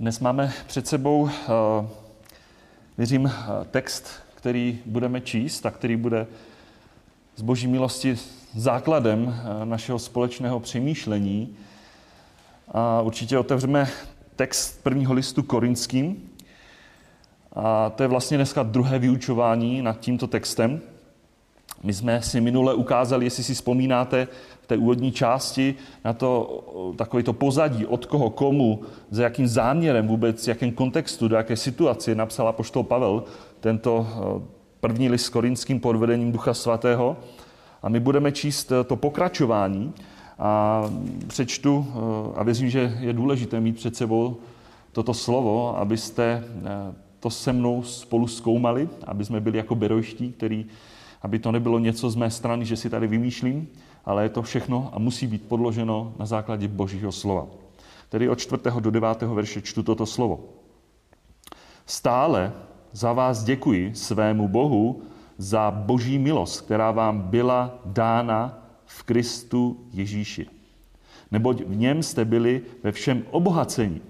Dnes máme před sebou, eh, věřím, eh, text, který budeme číst a který bude z boží milosti základem eh, našeho společného přemýšlení. A určitě otevřeme text prvního listu korinským. A to je vlastně dneska druhé vyučování nad tímto textem. My jsme si minule ukázali, jestli si vzpomínáte, v té úvodní části na to takové to pozadí, od koho, komu, za jakým záměrem vůbec, v jakém kontextu, do jaké situace napsal apoštol Pavel tento eh, první list korinským podvedením Ducha Svatého. A my budeme číst eh, to pokračování a přečtu eh, a věřím, že je důležité mít před sebou toto slovo, abyste to se mnou spolu zkoumali, aby jsme byli jako berojští, který, aby to nebylo něco z mé strany, že si tady vymýšlím, ale je to všechno a musí být podloženo na základě Božího slova. Tedy od 4. do 9. verše čtu toto slovo. Stále za vás děkuji svému Bohu za boží milost, která vám byla dána v Kristu Ježíši. Neboť v něm jste byli ve všem obohacení,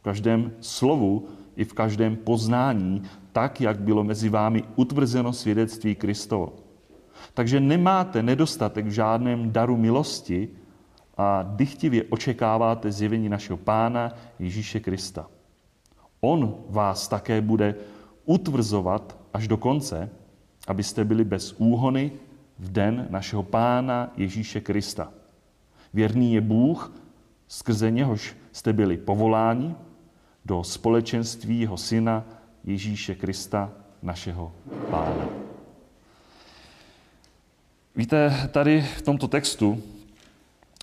v každém slovu i v každém poznání, tak, jak bylo mezi vámi utvrzeno svědectví Kristovo. Takže nemáte nedostatek v žádném daru milosti a dychtivě očekáváte zjevení našeho Pána Ježíše Krista. On vás také bude utvrzovat až do konce, abyste byli bez úhony v den našeho Pána Ježíše Krista. Věrný je Bůh, skrze něhož jste byli povoláni do společenství jeho syna Ježíše Krista, našeho Pána. Víte, tady v tomto textu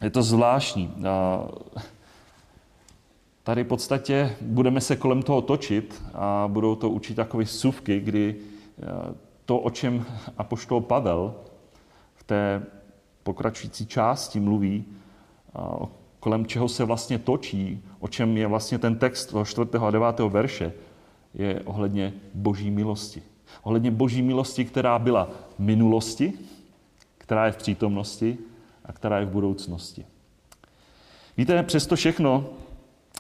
je to zvláštní. Tady v podstatě budeme se kolem toho točit a budou to určitě takové suvky, kdy to, o čem apoštol Pavel v té pokračující části mluví, kolem čeho se vlastně točí, o čem je vlastně ten text toho 4. a 9. verše, je ohledně boží milosti. Ohledně boží milosti, která byla v minulosti, která je v přítomnosti a která je v budoucnosti. Víte, přesto všechno,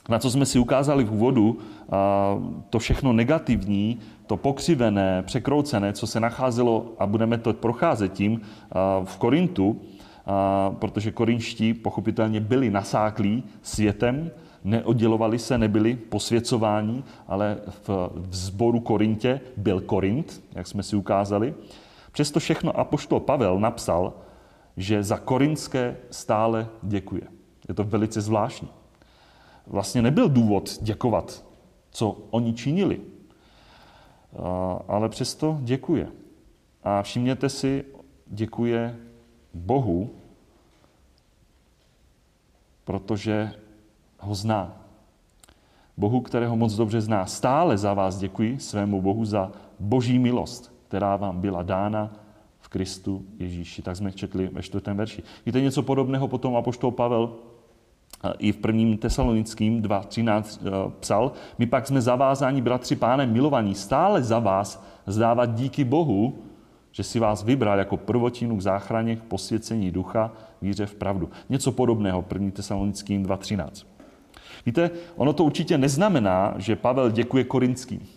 na co jsme si ukázali v úvodu, to všechno negativní, to pokřivené, překroucené, co se nacházelo, a budeme to procházet tím v Korintu, protože korinští pochopitelně byli nasáklí světem, neoddělovali se, nebyli posvěcováni, ale v, v zboru Korintě byl Korint, jak jsme si ukázali. Přesto všechno apoštol Pavel napsal, že za korinské stále děkuje. Je to velice zvláštní. Vlastně nebyl důvod děkovat, co oni činili, ale přesto děkuje. A všimněte si, děkuje Bohu, protože ho zná. Bohu, kterého moc dobře zná. Stále za vás děkuji svému Bohu za boží milost, která vám byla dána v Kristu Ježíši. Tak jsme četli ve čtvrtém verši. Víte něco podobného potom apoštol Pavel i v prvním tesalonickým 2.13 eh, psal. My pak jsme zavázáni, bratři pánem milovaní, stále za vás zdávat díky Bohu, že si vás vybral jako prvotinu k záchraně, k posvěcení ducha, víře v pravdu. Něco podobného, první tesalonickým 2.13. Víte, ono to určitě neznamená, že Pavel děkuje korinským.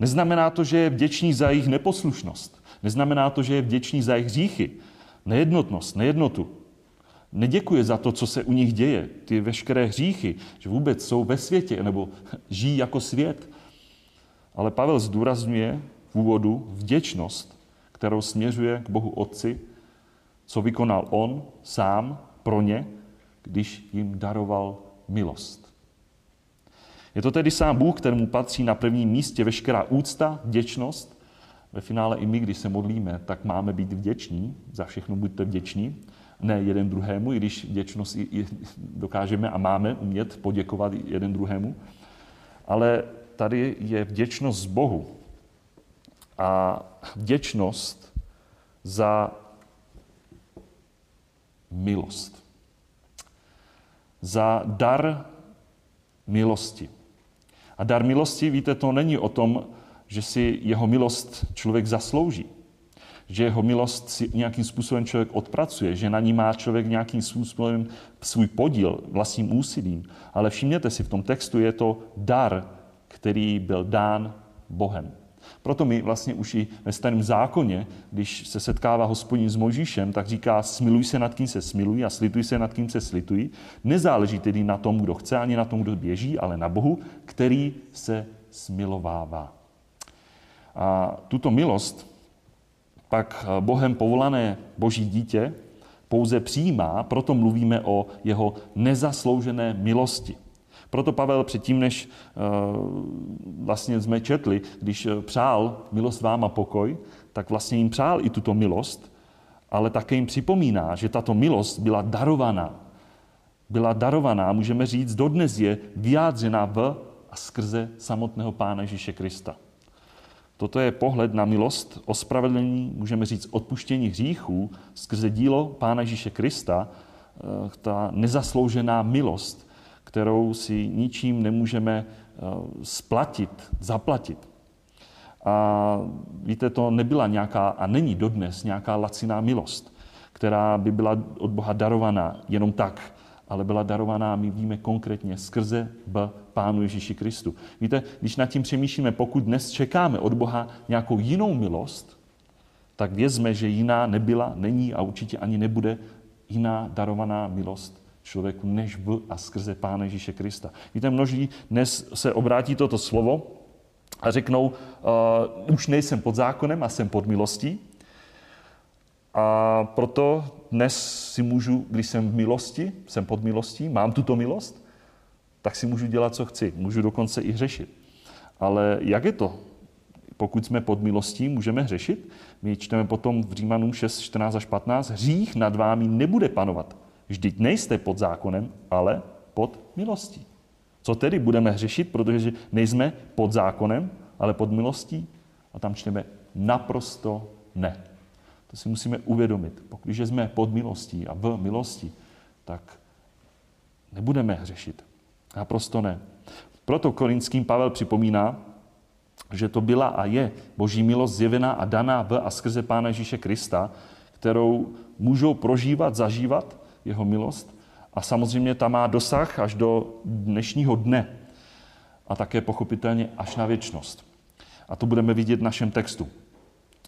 Neznamená to, že je vděčný za jejich neposlušnost. Neznamená to, že je vděčný za jejich hříchy, nejednotnost, nejednotu. Neděkuje za to, co se u nich děje, ty veškeré hříchy, že vůbec jsou ve světě nebo žijí jako svět. Ale Pavel zdůrazňuje v úvodu vděčnost, kterou směřuje k Bohu Otci, co vykonal On sám pro ně, když jim daroval milost. Je to tedy sám Bůh, kterému patří na prvním místě veškerá úcta, vděčnost. Ve finále i my, když se modlíme, tak máme být vděční. Za všechno buďte vděční. Ne jeden druhému, i když vděčnost dokážeme a máme umět poděkovat jeden druhému. Ale tady je vděčnost z Bohu. A vděčnost za milost. Za dar milosti. A dar milosti, víte, to není o tom, že si jeho milost člověk zaslouží. že jeho milost si nějakým způsobem člověk odpracuje, že na ní má člověk nějakým způsobem svůj podíl vlastním úsilím. Ale všimněte si, v tom textu je to dar, který byl dán Bohem. Proto my vlastně už i ve starém zákoně, když se setkává hospodin s Možíšem, tak říká, smiluj se nad kým se smilují a slituj se nad kým se slitují. Nezáleží tedy na tom, kdo chce, ani na tom, kdo běží, ale na Bohu, který se smilovává. A tuto milost pak Bohem povolané boží dítě pouze přijímá, proto mluvíme o jeho nezasloužené milosti. Proto Pavel předtím, než uh, vlastně jsme četli, když eh, přál milost vám a pokoj, tak vlastně jim přál i tuto milost, ale také jim připomíná, že tato milost byla darovaná. Byla darovaná, můžeme říct, dodnes je vyjádřena v a skrze samotného Pána Ježíše Krista. Toto je pohled na milost, ospravedlnění, můžeme říct odpuštění hříchů skrze dílo Pána Ježíše Krista, eh, ta nezasloužená milost, kterou si ničím nemůžeme eh, splatit, zaplatit. A víte, to nebyla nějaká, a není dodnes nějaká laciná milost, která by byla od Boha darovaná jenom tak, ale byla darovaná, my víme konkrétně, skrze v Pánu Ježíši Kristu. Víte, když nad tím přemýšlíme, pokud dnes čekáme od Boha nějakou jinou milost, tak vězme, že jiná nebyla, není a určitě ani nebude jiná darovaná milost člověku než v a skrze Pána Ježíše Krista. Víte, množí dnes se obrátí toto slovo a řeknou, uh, už nejsem pod zákonem a jsem pod milostí. A proto dnes si můžu, když jsem v milosti, jsem pod milostí, mám tuto milost, tak si můžu dělat, co chci. Můžu dokonce i hřešit. Ale jak je to? Pokud jsme pod milostí, můžeme hřešit? My čteme potom v Římanům 6, 14 až 15. Hřích nad vámi nebude panovat. Vždyť nejste pod zákonem, ale pod milostí. Co tedy budeme hřešit, protože nejsme pod zákonem, ale pod milostí? A tam čteme naprosto ne. To si musíme uvědomit. Pokud jsme pod milostí a v milosti, tak nebudeme hřešit. Naprosto ne. Proto korinským Pavel připomíná, že to byla a je boží milost zjevená a daná v a skrze Pána Ježíše Krista, kterou můžou prožívat, zažívat jeho milost. A samozřejmě ta má dosah až do dnešního dne a také pochopitelně až na věčnost. A to budeme vidět v našem textu.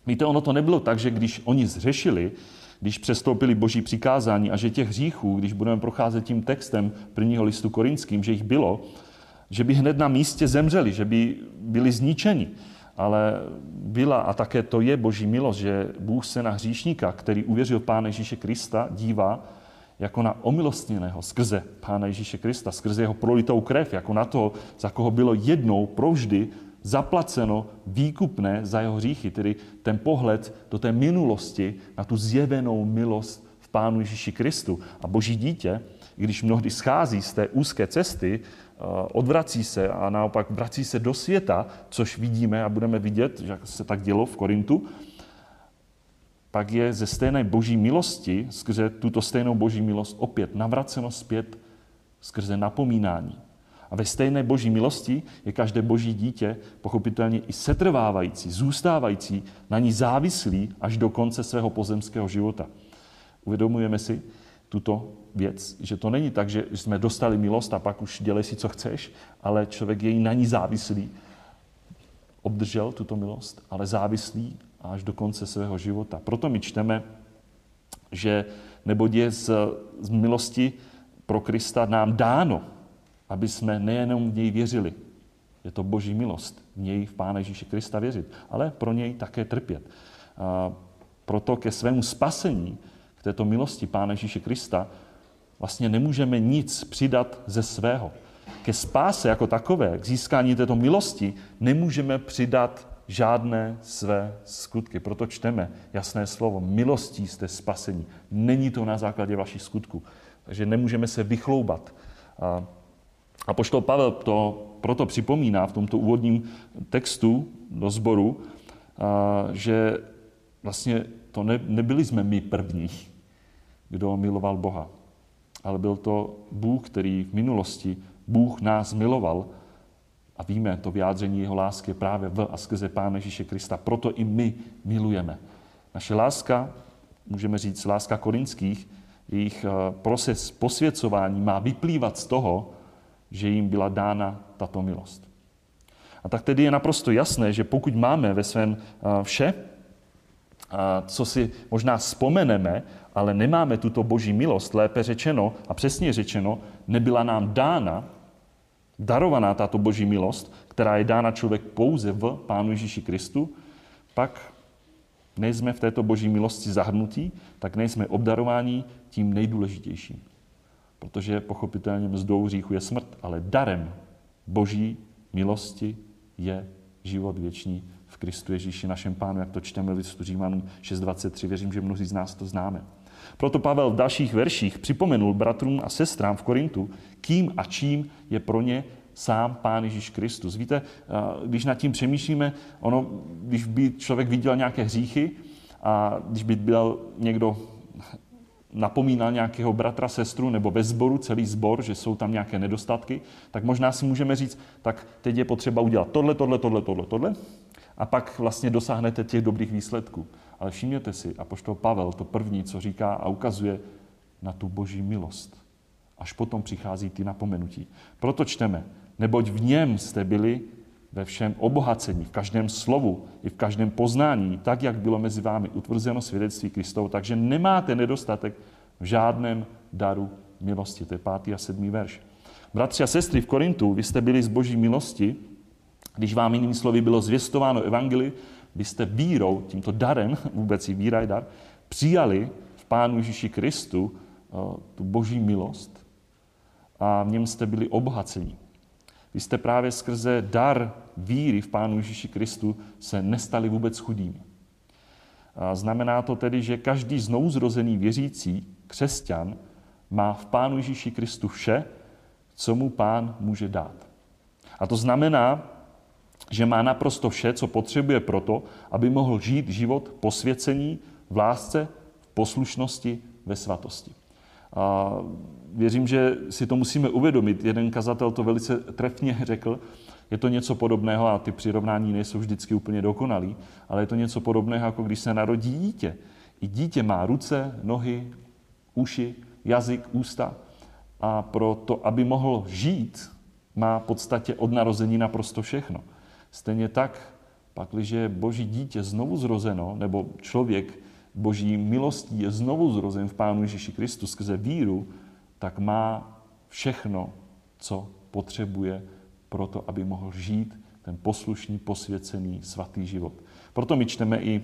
Víte, ono to nebylo tak, že když oni zřešili, když přestoupili boží přikázání a že těch hříchů, když budeme procházet tím textem prvního listu korinským, že jich bylo, že by hned na místě zemřeli, že by byli zničeni. Ale byla a také to je boží milost, že Bůh se na hříšníka, který uvěřil Pána Ježíše Krista, dívá jako na omilostněného skrze Pána Ježíše Krista, skrze jeho prolitou krev, jako na toho, za koho bylo jednou provždy zaplaceno výkupné za jeho hříchy, tedy ten pohled do té minulosti na tu zjevenou milost v Pánu Ježíši Kristu. A Boží dítě, když mnohdy schází z té úzké cesty, eh, odvrací se a naopak vrací se do světa, což vidíme a budeme vidět, že se tak dělo v Korintu, pak je ze stejné boží milosti, skrze tuto stejnou boží milost opět navraceno zpět skrze napomínání. A ve stejné boží milosti je každé boží dítě pochopitelně i setrvávající, zůstávající, na ní závislý až do konce svého pozemského života. Uvědomujeme si tuto věc, že to není tak, že jsme dostali milost a pak už dělej si, co chceš, ale člověk je na ní závislý. Obdržel tuto milost, ale závislý až do konce svého života. Proto my čteme, že neboť je z, z milosti pro Krista nám dáno, aby jsme nejenom v něj věřili. Je to boží milost v něj v Pána Ježíše Krista věřit, ale pro něj také trpět. A proto ke svému spasení, k této milosti Pána Ježíše Krista, vlastně nemůžeme nic přidat ze svého. Ke spáse jako takové, k získání této milosti, nemůžeme přidat žádné své skutky. Proto čteme jasné slovo. Milostí jste spasení. Není to na základě vašich skutků. Takže nemůžeme se vychloubat. A, a poštol Pavel to proto připomíná v tomto úvodním textu do sboru, a, že vlastně to ne, nebyli jsme my první, kdo miloval Boha. Ale byl to Bůh, který v minulosti Bůh nás miloval a víme, to vyjádření jeho lásky je právě v a skrze Pána Ježíše Krista. Proto i my milujeme. Naše láska, můžeme říct láska korinských, jejich eh, proces posvěcování má vyplývat z toho, že jim byla dána tato milost. A tak tedy je naprosto jasné, že pokud máme ve svém eh, vše, co si možná vzpomeneme, ale nemáme tuto boží milost, lépe řečeno a přesně řečeno, nebyla nám dána, darovaná tato boží milost, která je dána člověk pouze v Pánu Ježíši Kristu, pak nejsme v této boží milosti zahrnutí, tak nejsme obdarováni tím nejdůležitějším. Protože pochopitelně mzdou hříchu je smrt, ale darem boží milosti je život věčný v Kristu Ježíši, našem pánu, jak to čteme v listu Římanům 6.23. Věřím, že mnozí z nás to známe. Proto Pavel v dalších verších připomenul bratrům a sestrám v Korintu, kým a čím je pro ně sám Pán Ježíš Kristus. Víte, když nad tím přemýšlíme, ono, když by člověk viděl nějaké hříchy a když by byl někdo napomínal nějakého bratra, sestru nebo ve sboru, celý sbor, že jsou tam nějaké nedostatky, tak možná si můžeme říct, tak teď je potřeba udělat tohle, tohle, tohle, tohle, tohle a pak vlastně dosáhnete těch dobrých výsledků. Ale všimněte si, a poštol Pavel to první, co říká a ukazuje na tu boží milost. Až potom přichází ty napomenutí. Proto čteme, neboť v něm jste byli ve všem obohacení, v každém slovu i v každém poznání, tak, jak bylo mezi vámi utvrzeno svědectví Kristovo, takže nemáte nedostatek v žádném daru milosti. To je pátý a sedmý verš. Bratři a sestry v Korintu, vy jste byli z boží milosti, když vám jinými slovy bylo zvěstováno evangeli, vy jste vírou, tímto darem, vůbec i víra je dar, přijali v Pánu Ježíši Kristu eh, tu boží milost a v něm jste byli obohaceni. Vy jste právě skrze dar víry v Pánu Ježíši Kristu se nestali vůbec chudými. A znamená to tedy, že každý znouzrozený věřící křesťan má v Pánu Ježíši Kristu vše, co mu Pán může dát. A to znamená, že má naprosto vše, co potřebuje proto, aby mohl žít život posvěcení v lásce, v poslušnosti, ve svatosti. A věřím, že si to musíme uvědomit. Jeden kazatel to velice trefně řekl. Je to něco podobného, a ty přirovnání nejsou vždycky úplně dokonalý, ale je to něco podobného, jako když se narodí dítě. I dítě má ruce, nohy, uši, jazyk, ústa. A pro to, aby mohl žít, má v podstatě od narození naprosto všechno. Stejně tak, pakliže boží dítě znovu zrozeno, nebo člověk boží milostí je znovu zrozen v Pánu Ježíši Kristu skrze víru, tak má všechno, co potřebuje pro to, aby mohl žít ten poslušný, posvěcený, svatý život. Proto my čteme i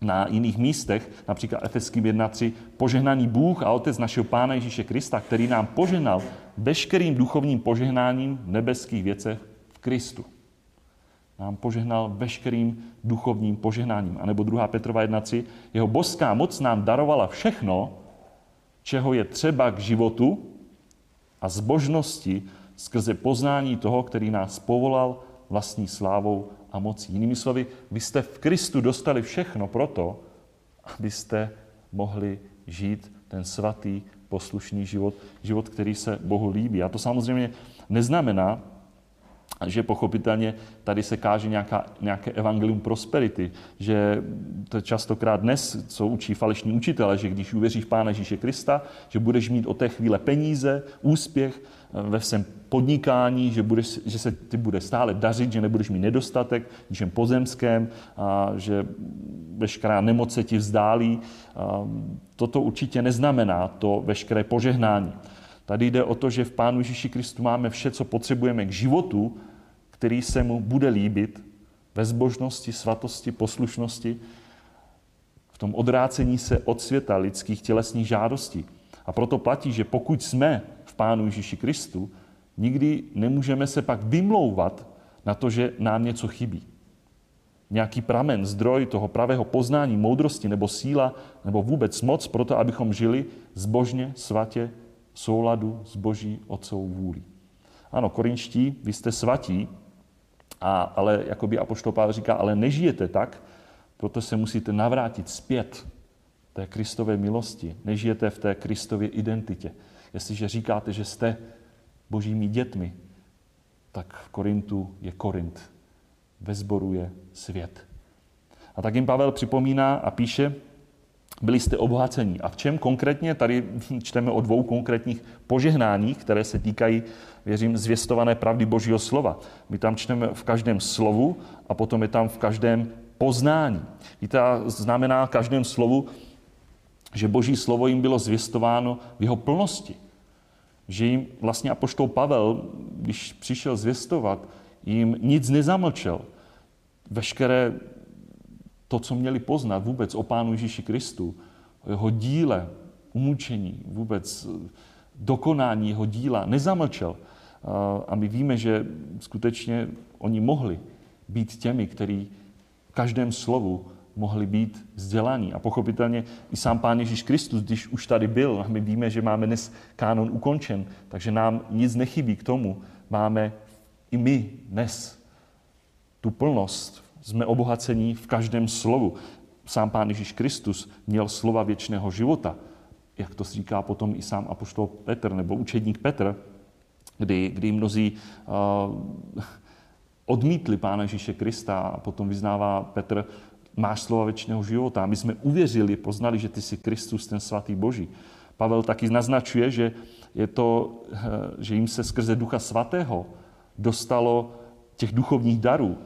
na jiných místech, například Efeským 1.3, požehnaný Bůh a Otec našeho Pána Ježíše Krista, který nám požehnal veškerým duchovním požehnáním v nebeských věcech v Kristu nám požehnal veškerým duchovním požehnáním. A nebo 2. Petrova 1.3. Jeho boská moc nám darovala všechno, čeho je třeba k životu a zbožnosti skrze poznání toho, který nás povolal vlastní slávou a mocí. Jinými slovy, vy jste v Kristu dostali všechno proto, abyste mohli žít ten svatý, poslušný život, život, který se Bohu líbí. A to samozřejmě neznamená, že pochopitelně tady se káže nějaká, nějaké evangelium prosperity, že to častokrát dnes, co učí falešní učitele, že když uvěříš v Pána Ježíše Krista, že budeš mít od té chvíle peníze, úspěch eh, ve svém podnikání, že, budeš, že se ty bude stále dařit, že nebudeš mít nedostatek v ničem pozemském, a že veškerá nemoc se ti vzdálí. A toto určitě neznamená to veškeré požehnání. Tady jde o to, že v Pánu Ježíši Kristu máme vše, co potřebujeme k životu, který se mu bude líbit, ve zbožnosti, svatosti, poslušnosti, v tom odrácení se od světa lidských tělesných žádostí. A proto platí, že pokud jsme v Pánu Ježíši Kristu, nikdy nemůžeme se pak vymlouvat na to, že nám něco chybí. Nějaký pramen, zdroj toho pravého poznání, moudrosti nebo síla, nebo vůbec moc pro to, abychom žili zbožně, svatě, souladu s Boží Otcovou vůli. Ano, korinští, vy jste svatí, a, ale jakoby Apoštol Pavel říká, ale nežijete tak, proto se musíte navrátit zpět té Kristové milosti. Nežijete v té Kristově identitě. Jestliže říkáte, že jste božími dětmi, tak v Korintu je Korint. Ve sboru je svět. A tak jim Pavel připomíná a píše, byli jste obohacení. A v čem konkrétně? Tady čteme o dvou konkrétních požehnáních, které se týkají, věřím, zvěstované pravdy Božího slova. My tam čteme v každém slovu a potom je tam v každém poznání. Víte, znamená každém slovu, že Boží slovo jim bylo zvěstováno v jeho plnosti. Že jim vlastně apoštol Pavel, když přišel zvěstovat, jim nic nezamlčel. Veškeré to, co měli poznat vůbec o Pánu Ježíši Kristu, o jeho díle, umučení, vůbec dokonání jeho díla, nezamlčel. A my víme, že skutečně oni mohli být těmi, kteří v každém slovu mohli být vzdělaní. A pochopitelně i sám Pán Ježíš Kristus, když už tady byl, a my víme, že máme dnes kánon ukončen, takže nám nic nechybí k tomu. Máme i my dnes tu plnost. Jsme obohacení v každém slovu. Sám Pán Ježíš Kristus měl slova věčného života, jak to říká potom i sám apoštol Petr nebo učedník Petr, kdy, kdy mnozí uh, odmítli Pána Ježíše Krista a potom vyznává Petr, máš slova věčného života. My jsme uvěřili, poznali, že ty jsi Kristus, ten svatý Boží. Pavel taky naznačuje, že, je to, eh, že jim se skrze Ducha Svatého dostalo těch duchovních darů.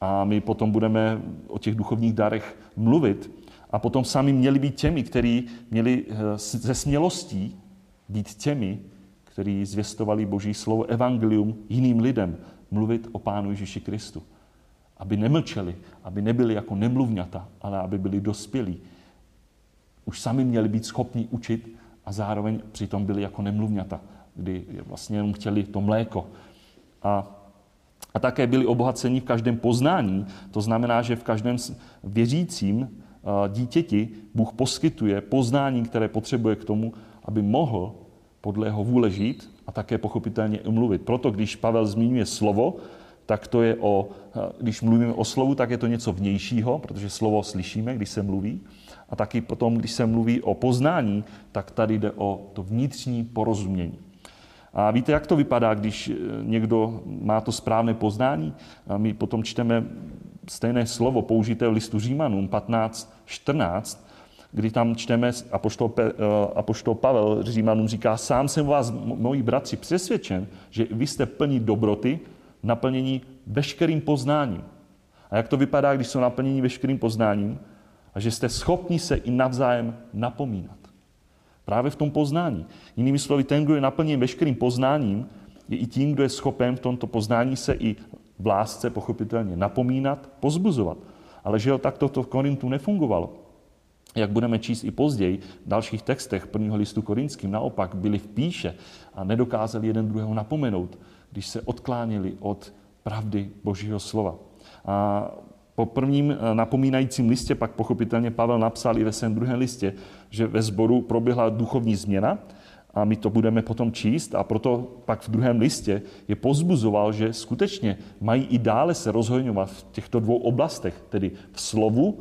A my potom budeme o těch duchovních darech mluvit. A potom sami měli být těmi, kteří měli eh, ze smělostí být těmi, kteří zvěstovali Boží slovo, evangelium jiným lidem, mluvit o Pánu Ježíši Kristu aby nemlčeli, aby nebyli jako nemluvňata, ale aby byli dospělí. Už sami měli být schopni učit a zároveň přitom byli jako nemluvňata, kdy vlastně jenom chtěli to mléko. A, a také byli obohaceni v každém poznání, to znamená, že v každém věřícím dítěti Bůh poskytuje poznání, které potřebuje k tomu, aby mohl podle jeho vůle žít a také pochopitelně i mluvit. Proto, když Pavel zmiňuje slovo, tak to je o, když mluvíme o slovu, tak je to něco vnějšího, protože slovo slyšíme, když se mluví. A taky potom, když se mluví o poznání, tak tady jde o to vnitřní porozumění. A víte, jak to vypadá, když e, někdo má to správné poznání? A my potom čteme stejné slovo použité v listu Římanům 15.14, kdy tam čteme, apoštol, Pe, e, apoštol Pavel Římanům říká, sám jsem vás, moji bratři, přesvědčen, že vy jste plní dobroty, naplnění veškerým poznáním. A jak to vypadá, když jsou naplnění veškerým poznáním? A že jste schopni se i navzájem napomínat. Právě v tom poznání. Jinými slovy, ten, kdo je naplněn veškerým poznáním, je i tím, kdo je schopen v tomto poznání se i v lásce pochopitelně napomínat, pozbuzovat. Ale že jo, tak to v Korintu nefungovalo. Jak budeme číst i později v dalších textech prvního listu korinským, naopak byli v píše a nedokázali jeden druhého napomenout když se odklánili od pravdy Božího slova. A po prvním eh, napomínajícím listě pak pochopitelně Pavel napsal i ve svém druhém listě, že ve sboru proběhla duchovní změna a my to budeme potom číst a proto pak v druhém listě je pozbuzoval, že skutečně mají i dále se rozhojňovat v těchto dvou oblastech, tedy v slovu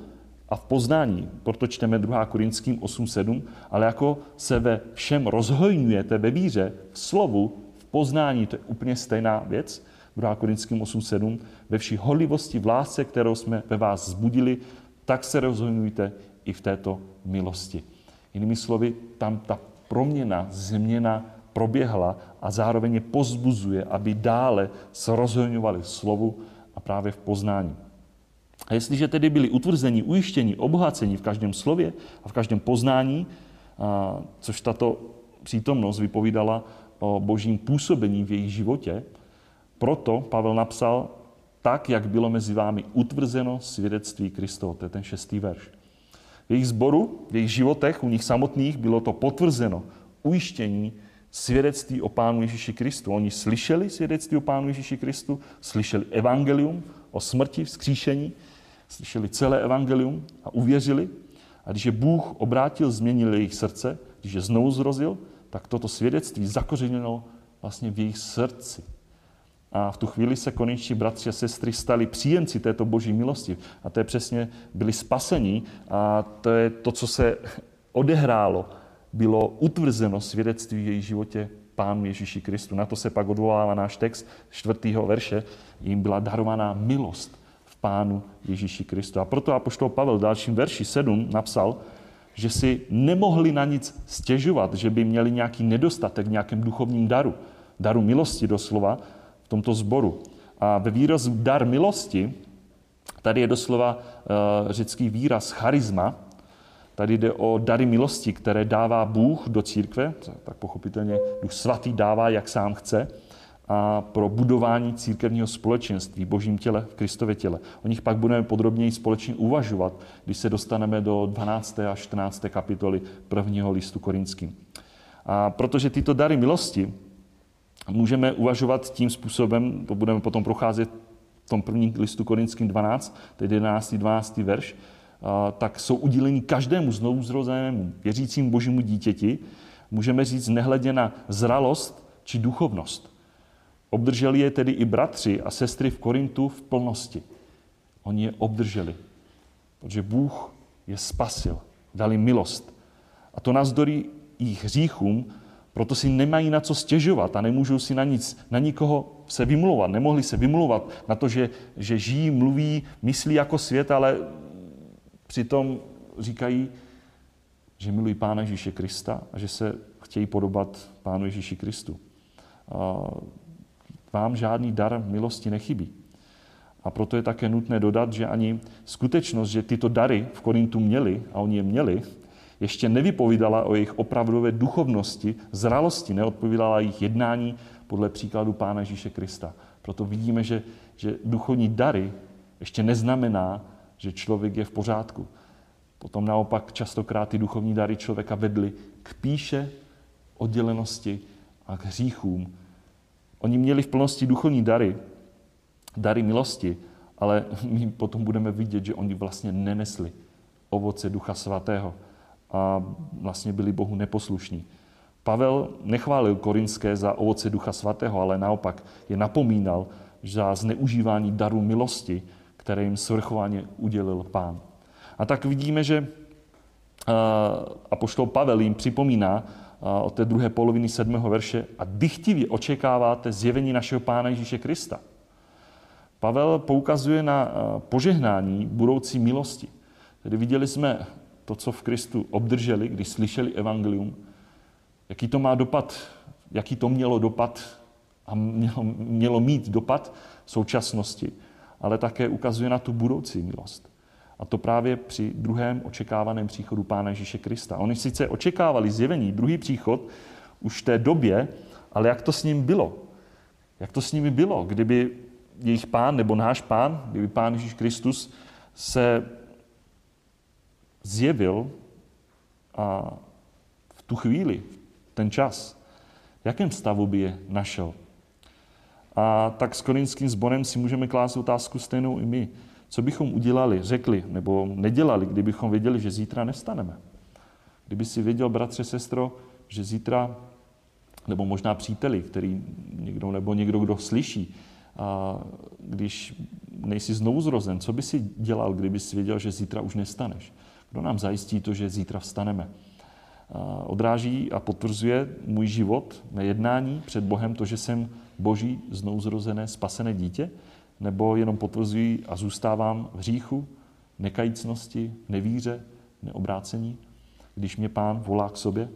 a v poznání. Proto čteme 2. Korinským 8.7, ale jako se ve všem rozhojňujete ve víře, v slovu, poznání, to je úplně stejná věc, 2. Korinským 8.7, ve vší horlivosti v lásce, kterou jsme ve vás zbudili, tak se rozhodujte i v této milosti. Jinými slovy, tam ta proměna, změna proběhla a zároveň je pozbuzuje, aby dále se rozhodňovali v slovu a právě v poznání. A jestliže tedy byli utvrzení, ujištění, obohacení v každém slově a v každém poznání, což tato přítomnost vypovídala o božím působení v jejich životě. Proto Pavel napsal, tak, jak bylo mezi vámi utvrzeno svědectví Kristovo. To je ten šestý verš. V jejich zboru, v jejich životech, u nich samotných bylo to potvrzeno, ujištění svědectví o Pánu Ježíši Kristu. Oni slyšeli svědectví o Pánu Ježíši Kristu, slyšeli evangelium o smrti, vzkříšení, slyšeli celé evangelium a uvěřili. A když je Bůh obrátil, změnil jejich srdce, když je znovu zrozil, tak toto svědectví zakořenilo vlastně v jejich srdci. A v tu chvíli se konečně bratři a sestry stali příjemci této boží milosti. A to je přesně, byli spasení a to je to, co se odehrálo. Bylo utvrzeno svědectví v jejich životě Pánu Ježíši Kristu. Na to se pak odvolává náš text čtvrtého verše. Jim byla darovaná milost v Pánu Ježíši Kristu. A proto apoštol Pavel v dalším verši 7 napsal, že si nemohli na nic stěžovat, že by měli nějaký nedostatek v nějakém duchovním daru, daru milosti doslova v tomto sboru. A ve výrazu dar milosti, tady je doslova uh, řecký výraz charisma, Tady jde o dary milosti, které dává Bůh do církve, tak pochopitelně Duch Svatý dává, jak sám chce, a pro budování církevního společenství, božím těle, v Kristově těle. O nich pak budeme podrobněji společně uvažovat, když se dostaneme do 12. a 14. kapitoly prvního listu korinským. A protože tyto dary milosti můžeme uvažovat tím způsobem, to budeme potom procházet v tom prvním listu korinským 12, tedy 11. 12. verš, tak jsou uděleni každému znovu zrozenému věřícímu božímu dítěti, můžeme říct nehledě na zralost či duchovnost. Obdrželi je tedy i bratři a sestry v Korintu v plnosti. Oni je obdrželi, protože Bůh je spasil, dali milost. A to nazdory jejich hříchům, proto si nemají na co stěžovat a nemůžou si na nic, na nikoho se vymlouvat. Nemohli se vymlouvat na to, že, že žijí, mluví, myslí jako svět, ale přitom říkají, že milují Pána Ježíše Krista a že se chtějí podobat Pánu Ježíši Kristu. Vám žádný dar milosti nechybí. A proto je také nutné dodat, že ani skutečnost, že tyto dary v Korintu měli, a oni je měli, ještě nevypovídala o jejich opravdové duchovnosti, zralosti, neodpovídala jejich jednání podle příkladu Pána Ježíše Krista. Proto vidíme, že, že duchovní dary ještě neznamená, že člověk je v pořádku. Potom naopak častokrát ty duchovní dary člověka vedly k píše, oddělenosti a k hříchům, Oni měli v plnosti duchovní dary, dary milosti, ale my potom budeme vidět, že oni vlastně nenesli ovoce Ducha Svatého a vlastně byli Bohu neposlušní. Pavel nechválil korinské za ovoce Ducha Svatého, ale naopak je napomínal za zneužívání daru milosti, které jim svrchovaně udělil pán. A tak vidíme, že apoštol Pavel jim připomíná, od té druhé poloviny sedmého verše a dychtivě očekáváte zjevení našeho Pána Ježíše Krista. Pavel poukazuje na požehnání budoucí milosti. Tedy viděli jsme to, co v Kristu obdrželi, když slyšeli evangelium, jaký to má dopad, jaký to mělo dopad a mělo, mělo mít dopad v současnosti, ale také ukazuje na tu budoucí milost. A to právě při druhém očekávaném příchodu Pána Ježíše Krista. Oni sice očekávali zjevení, druhý příchod, už v té době, ale jak to s ním bylo? Jak to s nimi bylo, kdyby jejich pán nebo náš pán, kdyby pán Ježíš Kristus se zjevil a v tu chvíli, v ten čas, v jakém stavu by je našel? A tak s korinským sborem si můžeme klást otázku stejnou i my. Co bychom udělali, řekli nebo nedělali, kdybychom věděli, že zítra nestaneme? Kdyby si věděl, bratře, sestro, že zítra, nebo možná příteli, který někdo, nebo někdo, kdo slyší, a když nejsi znovu zrozen, co by si dělal, kdyby si věděl, že zítra už nestaneš? Kdo nám zajistí to, že zítra vstaneme? A odráží a potvrzuje můj život, mé jednání před Bohem to, že jsem boží znovu zrozené, spasené dítě? nebo jenom potvrzují a zůstávám v hříchu, nekajícnosti, nevíře, neobrácení, když mě pán volá k sobě.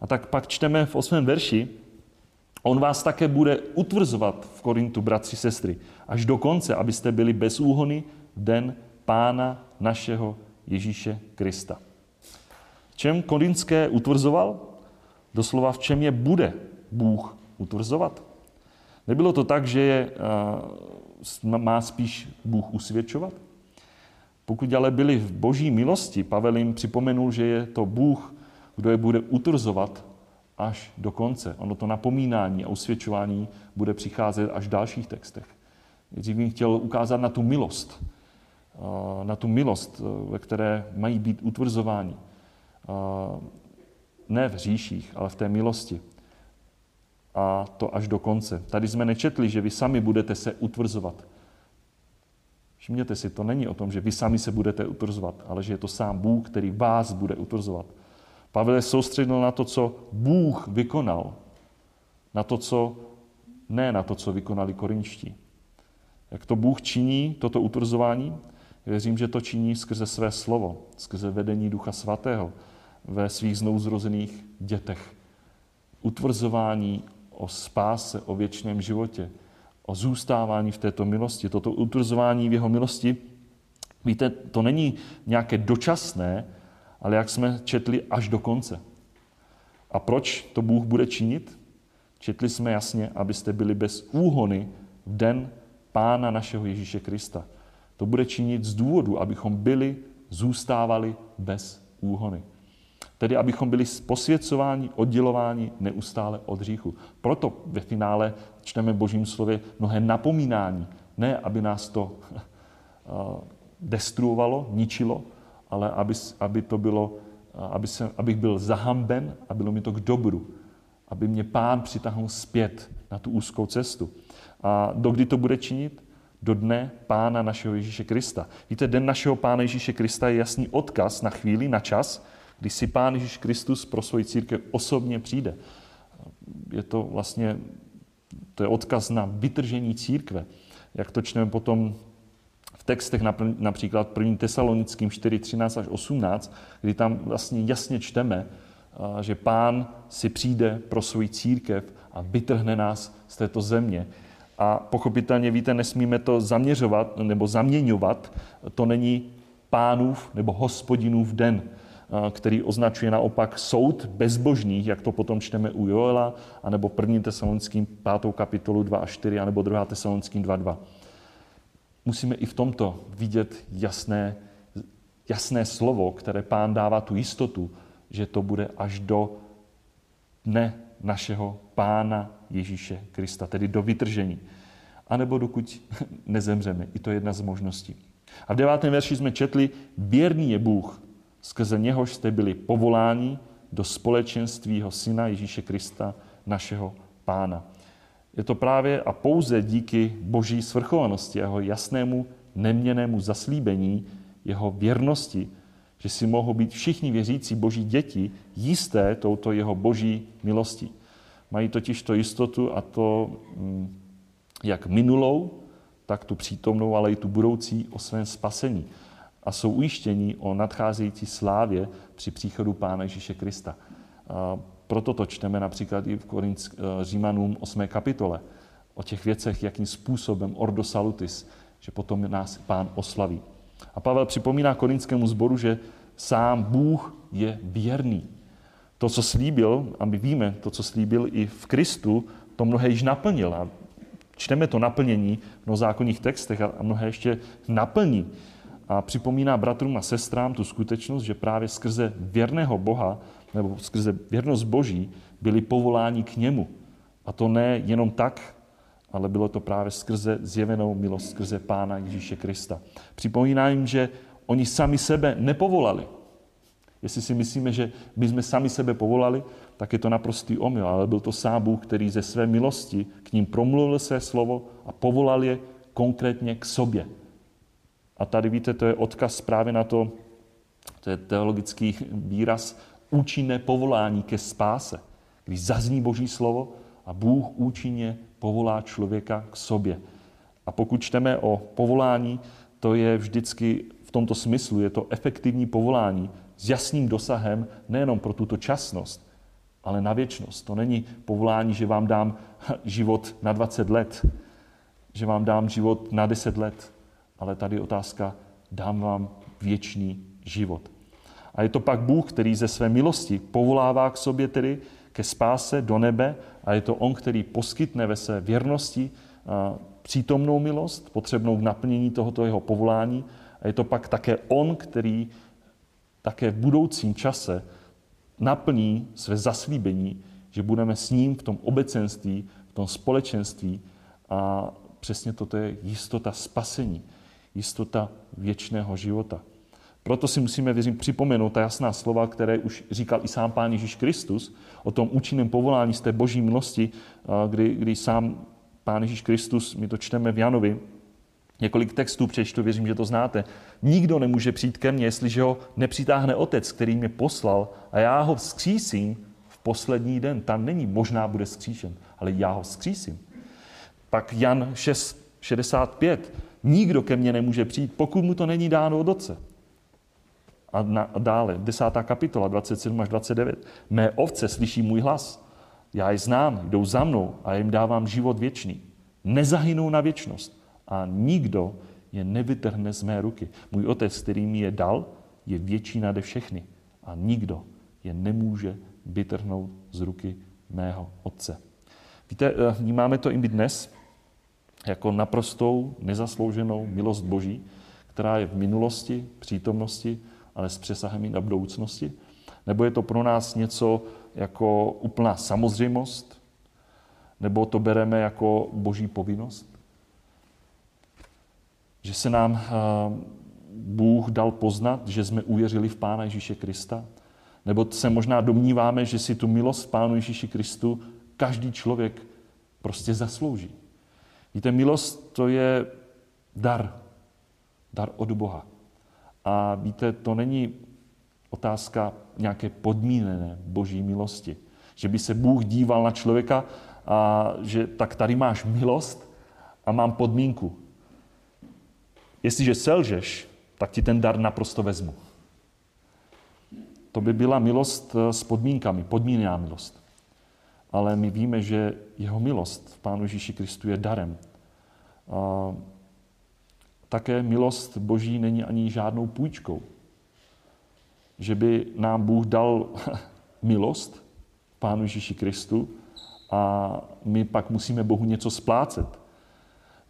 A tak pak čteme v osmém verši, on vás také bude utvrzovat v Korintu, bratři, sestry, až do konce, abyste byli bez úhony v den pána našeho Ježíše Krista. V čem korinské utvrzoval? Doslova v čem je bude Bůh utvrzovat? Nebylo to tak, že je má spíš Bůh usvědčovat? Pokud ale byli v boží milosti, Pavel jim připomenul, že je to Bůh, kdo je bude utrzovat až do konce. Ono to napomínání a usvědčování bude přicházet až v dalších textech. Nejdřív jim chtěl ukázat na tu milost, na tu milost, ve které mají být utvrzováni. Ne v hříších, ale v té milosti a to až do konce. Tady jsme nečetli, že vy sami budete se utvrzovat. Všimněte si, to není o tom, že vy sami se budete utvrzovat, ale že je to sám Bůh, který vás bude utvrzovat. Pavel je soustředil na to, co Bůh vykonal. Na to, co, ne na to, co vykonali korinští. Jak to Bůh činí, toto utvrzování? Věřím, že to činí skrze své slovo, skrze vedení Ducha Svatého ve svých znouzrozených dětech. Utvrzování o spáse, o věčném životě, o zůstávání v této milosti. Toto utvrzování v jeho milosti, víte, to není nějaké dočasné, ale jak jsme četli až do konce. A proč to Bůh bude činit? Četli jsme jasně, abyste byli bez úhony v den Pána našeho Ježíše Krista. To bude činit z důvodu, abychom byli, zůstávali bez úhony. Tedy abychom byli posvěcováni, oddělováni neustále od hříchu. Proto ve finále čteme Božím slově mnohé napomínání. Ne, aby nás to eh, destruovalo, ničilo, ale aby, aby to bylo, eh, aby se, abych byl zahamben a bylo mi to k dobru. Aby mě pán přitahnul zpět na tu úzkou cestu. A dokdy to bude činit? Do dne pána našeho Ježíše Krista. Víte, den našeho pána Ježíše Krista je jasný odkaz na chvíli, na čas, kdy si Pán Ježíš Kristus pro svoji církev osobně přijde. Je to vlastně, to je odkaz na vytržení církve. Jak to čteme potom v textech například 1. Tesalonickým 4, 13 až 18, kdy tam vlastně jasně čteme, že pán si přijde pro svoji církev a vytrhne nás z této země. A pochopitelně, víte, nesmíme to zaměřovat nebo zaměňovat. To není pánův nebo hospodinův den který označuje naopak soud bezbožných, jak to potom čteme u Joela, anebo 1. tesalonickým 5. kapitolu 2 a 4, anebo 2. tesalonickým 2, 2. Musíme i v tomto vidět jasné, jasné slovo, které pán dává tu jistotu, že to bude až do dne našeho pána Ježíše Krista, tedy do vytržení. A nebo dokud nezemřeme. I to je jedna z možností. A v devátém verši jsme četli, věrný je Bůh, skrze něhož jste byli povoláni do společenství jeho syna Ježíše Krista, našeho pána. Je to právě a pouze díky boží svrchovanosti, jeho jasnému, neměnému zaslíbení, jeho věrnosti, že si mohou být všichni věřící boží děti jisté touto jeho boží milostí. Mají totiž to jistotu a to mm, jak minulou, tak tu přítomnou, ale i tu budoucí o svém spasení a jsou ujištění o nadcházející slávě při příchodu Pána Ježíše Krista. A proto to čteme například i v Korinsk, eh, Římanům 8. kapitole o těch věcech, jakým způsobem ordo salutis, že potom nás Pán oslaví. A Pavel připomíná korinskému zboru, že sám Bůh je věrný. To, co slíbil, a my víme, to, co slíbil i v Kristu, to mnohé již naplnil. A čteme to naplnění v zákonních textech a mnohé ještě naplní a připomíná bratrům a sestrám tu skutečnost, že právě skrze věrného Boha nebo skrze věrnost Boží byli povoláni k němu. A to ne jenom tak, ale bylo to právě skrze zjevenou milost, skrze Pána Ježíše Krista. Připomíná jim, že oni sami sebe nepovolali. Jestli si myslíme, že my jsme sami sebe povolali, tak je to naprostý omyl, ale byl to sám Bůh, který ze své milosti k ním promluvil své slovo a povolal je konkrétně k sobě. A tady víte, to je odkaz právě na to, to je teologický výraz, účinné povolání ke spáse. Když zazní Boží slovo a Bůh účinně povolá člověka k sobě. A pokud čteme o povolání, to je vždycky v tomto smyslu, je to efektivní povolání s jasným dosahem nejenom pro tuto časnost, ale na věčnost. To není povolání, že vám dám život na 20 let, že vám dám život na 10 let, ale tady otázka, dám vám věčný život. A je to pak Bůh, který ze své milosti povolává k sobě tedy ke spáse do nebe a je to On, který poskytne ve své věrnosti přítomnou milost, potřebnou k naplnění tohoto jeho povolání. A je to pak také On, který také v budoucím čase naplní své zaslíbení, že budeme s ním v tom obecenství, v tom společenství a přesně toto je jistota spasení jistota věčného života. Proto si musíme, věřím, připomenout ta jasná slova, které už říkal i sám Pán Ježíš Kristus o tom účinném povolání z té boží milosti, kdy, kdy sám Pán Ježíš Kristus, my to čteme v Janovi, několik textů přečtu, věřím, že to znáte. Nikdo nemůže přijít ke mně, jestliže ho nepřitáhne Otec, který mě poslal a já ho vzkřísím v poslední den. Tam není možná bude vzkříšen, ale já ho vzkřísím. Pak Jan 6, 65. Nikdo ke mně nemůže přijít, pokud mu to není dáno od Otce. A, na, a dále, 10. kapitola, 27 až 29. Mé ovce slyší můj hlas. Já je znám, jdou za mnou a jim dávám život věčný. Nezahynou na věčnost a nikdo je nevytrhne z mé ruky. Můj otec, který mi je dal, je větší nade všechny a nikdo je nemůže vytrhnout z ruky mého otce. Víte, eh, vnímáme to i my dnes jako naprostou nezaslouženou milost Boží, která je v minulosti, přítomnosti, ale s přesahem i na budoucnosti? Nebo je to pro nás něco jako úplná samozřejmost? Nebo to bereme jako boží povinnost? Že se nám eh, Bůh dal poznat, že jsme uvěřili v Pána Ježíše Krista? Nebo se možná domníváme, že si tu milost Pánu Ježíši Kristu každý člověk prostě zaslouží. Víte, milost to je dar. Dar od Boha. A víte, to není otázka nějaké podmíněné boží milosti. Že by se Bůh díval na člověka a že tak tady máš milost a mám podmínku. Jestliže selžeš, tak ti ten dar naprosto vezmu. To by byla milost s podmínkami, podmíněná milost. Ale my víme, že jeho milost v Pánu Ježíši Kristu je darem. A také milost Boží není ani žádnou půjčkou. Že by nám Bůh dal milost Pánu Ježíši Kristu a my pak musíme Bohu něco splácet.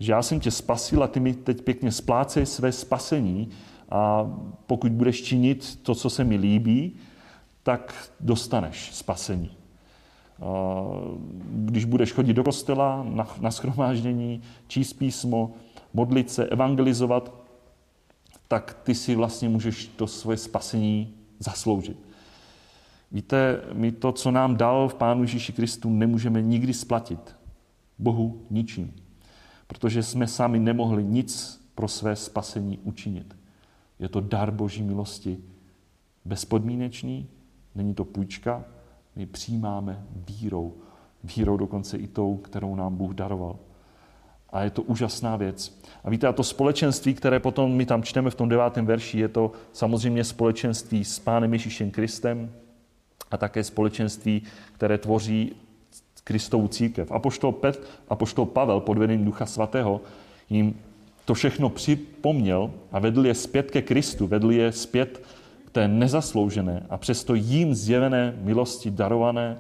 Že já jsem tě spasil a ty mi teď pěkně splácej své spasení a pokud budeš činit to, co se mi líbí, tak dostaneš spasení. Když budeš chodit do kostela, na, na schromáždění, číst písmo, modlit se, evangelizovat, tak ty si vlastně můžeš to svoje spasení zasloužit. Víte, my to, co nám dal v Pánu Ježíši Kristu, nemůžeme nikdy splatit. Bohu ničím. Protože jsme sami nemohli nic pro své spasení učinit. Je to dar Boží milosti. Bezpodmínečný, není to půjčka, my přijímáme vírou. Vírou dokonce i tou, kterou nám Bůh daroval. A je to úžasná věc. A víte, a to společenství, které potom my tam čteme v tom devátém verši, je to samozřejmě společenství s Pánem Ježíšem Kristem a také společenství, které tvoří Kristovu církev. Apoštol, Pet, Apoštol Pavel pod vedením Ducha Svatého jim to všechno připomněl a vedl je zpět ke Kristu, vedl je zpět k té nezasloužené a přesto jim zjevené milosti darované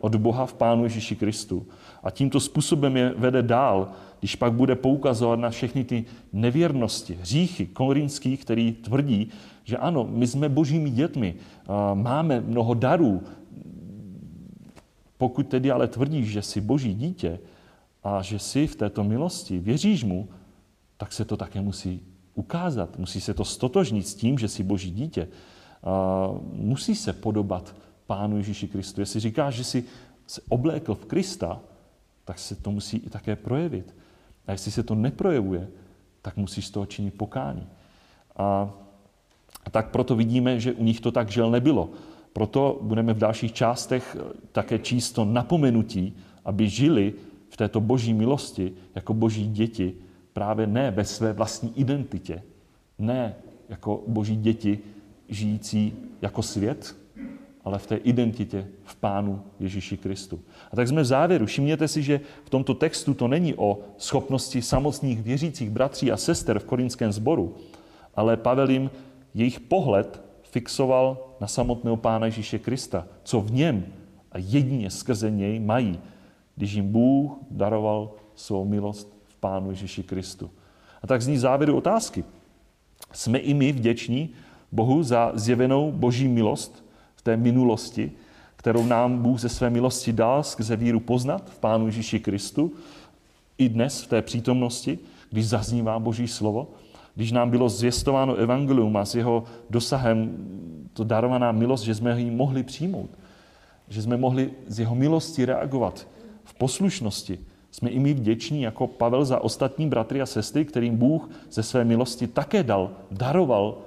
od Boha v Pánu Ježíši Kristu. A tímto způsobem je vede dál když pak bude poukazovat na všechny ty nevěrnosti, hříchy korinských, který tvrdí, že ano, my jsme božími dětmi, máme mnoho darů. Pokud tedy ale tvrdíš, že jsi boží dítě a že jsi v této milosti, věříš mu, tak se to také musí ukázat. Musí se to stotožnit s tím, že jsi boží dítě. Musí se podobat Pánu Ježíši Kristu. Jestli říkáš, že jsi se oblékl v Krista, tak se to musí i také projevit. A jestli se to neprojevuje, tak musíš z toho činit pokání. A, a tak proto vidíme, že u nich to tak žel nebylo. Proto budeme v dalších částech také číst to napomenutí, aby žili v této boží milosti jako boží děti, právě ne ve své vlastní identitě, ne jako boží děti žijící jako svět, ale v té identitě v Pánu Ježíši Kristu. A tak jsme v závěru. Všimněte si, že v tomto textu to není o schopnosti samotných věřících bratří a sester v korinském sboru, ale Pavel jim jejich pohled fixoval na samotného Pána Ježíše Krista, co v něm a jedině skrze něj mají, když jim Bůh daroval svou milost v Pánu Ježíši Kristu. A tak zní závěru otázky. Jsme i my vděční Bohu za zjevenou boží milost, v té minulosti, kterou nám Bůh ze své milosti dal skrze víru poznat v Pánu Ježíši Kristu, i dnes v té přítomnosti, když zaznívá Boží slovo, když nám bylo zvěstováno evangelium a s jeho dosahem to darovaná milost, že jsme ji mohli přijmout, že jsme mohli z jeho milosti reagovat v poslušnosti, jsme i my vděční jako Pavel za ostatní bratry a sestry, kterým Bůh ze své milosti také dal, daroval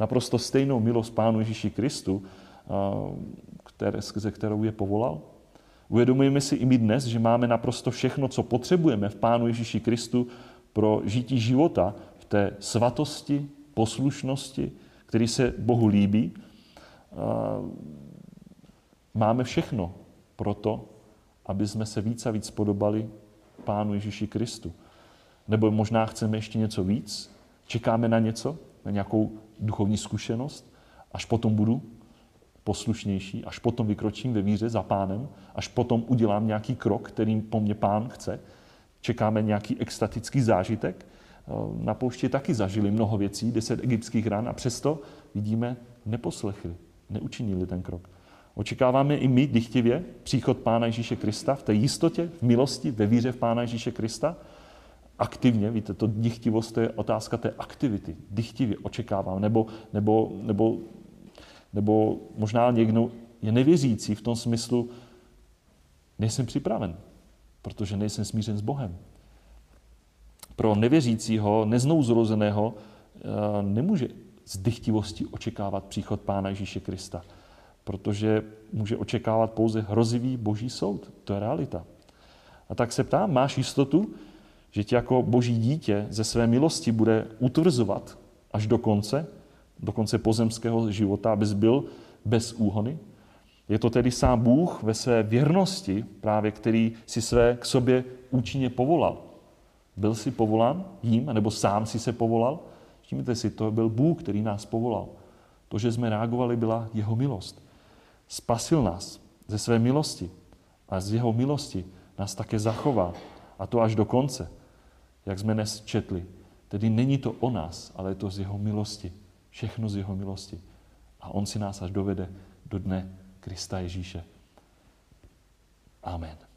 naprosto stejnou milost Pánu Ježíši Kristu, které, skrze kterou je povolal? Uvědomujeme si i my dnes, že máme naprosto všechno, co potřebujeme v Pánu Ježíši Kristu pro žití života té svatosti, poslušnosti, který se Bohu líbí. Máme všechno pro to, aby jsme se víc a víc podobali Pánu Ježíši Kristu. Nebo možná chceme ještě něco víc, čekáme na něco, na nějakou duchovní zkušenost, až potom budu poslušnější, až potom vykročím ve víře za pánem, až potom udělám nějaký krok, kterým po mně pán chce. Čekáme nějaký extatický zážitek. Eh, na poušti taky zažili mnoho věcí, deset egyptských ran a přesto vidíme, neposlechli, neučinili ten krok. Očekáváme i my dychtivě příchod Pána Ježíše Krista v té jistotě, v milosti, ve víře v Pána Ježíše Krista. Aktivně, víte, to dychtivost to je otázka té aktivity. Dychtivě očekávám, nebo, nebo, nebo nebo možná někdo je nevěřící v tom smyslu, nejsem připraven, protože nejsem smířen s Bohem. Pro nevěřícího, neznouzrozeného, eh, nemůže z dychtivosti očekávat příchod Pána Ježíše Krista, protože může očekávat pouze hrozivý boží soud. To je realita. A tak se ptám, máš jistotu, že tě jako boží dítě ze své milosti bude utvrzovat až do konce, do konce pozemského života, abys byl bez úhony. Je to tedy sám Bůh ve své věrnosti, právě který si své k sobě účinně povolal. Byl si povolán jím, nebo sám si se povolal? Všimněte si, to byl Bůh, který nás povolal. To, že jsme reagovali, byla jeho milost. Spasil nás ze své milosti a z jeho milosti nás také zachová. A to až do konce, jak jsme dnes četli. Tedy není to o nás, ale je to z jeho milosti. Všechno z jeho milosti. A on si nás až dovede do dne Krista Ježíše. Amen.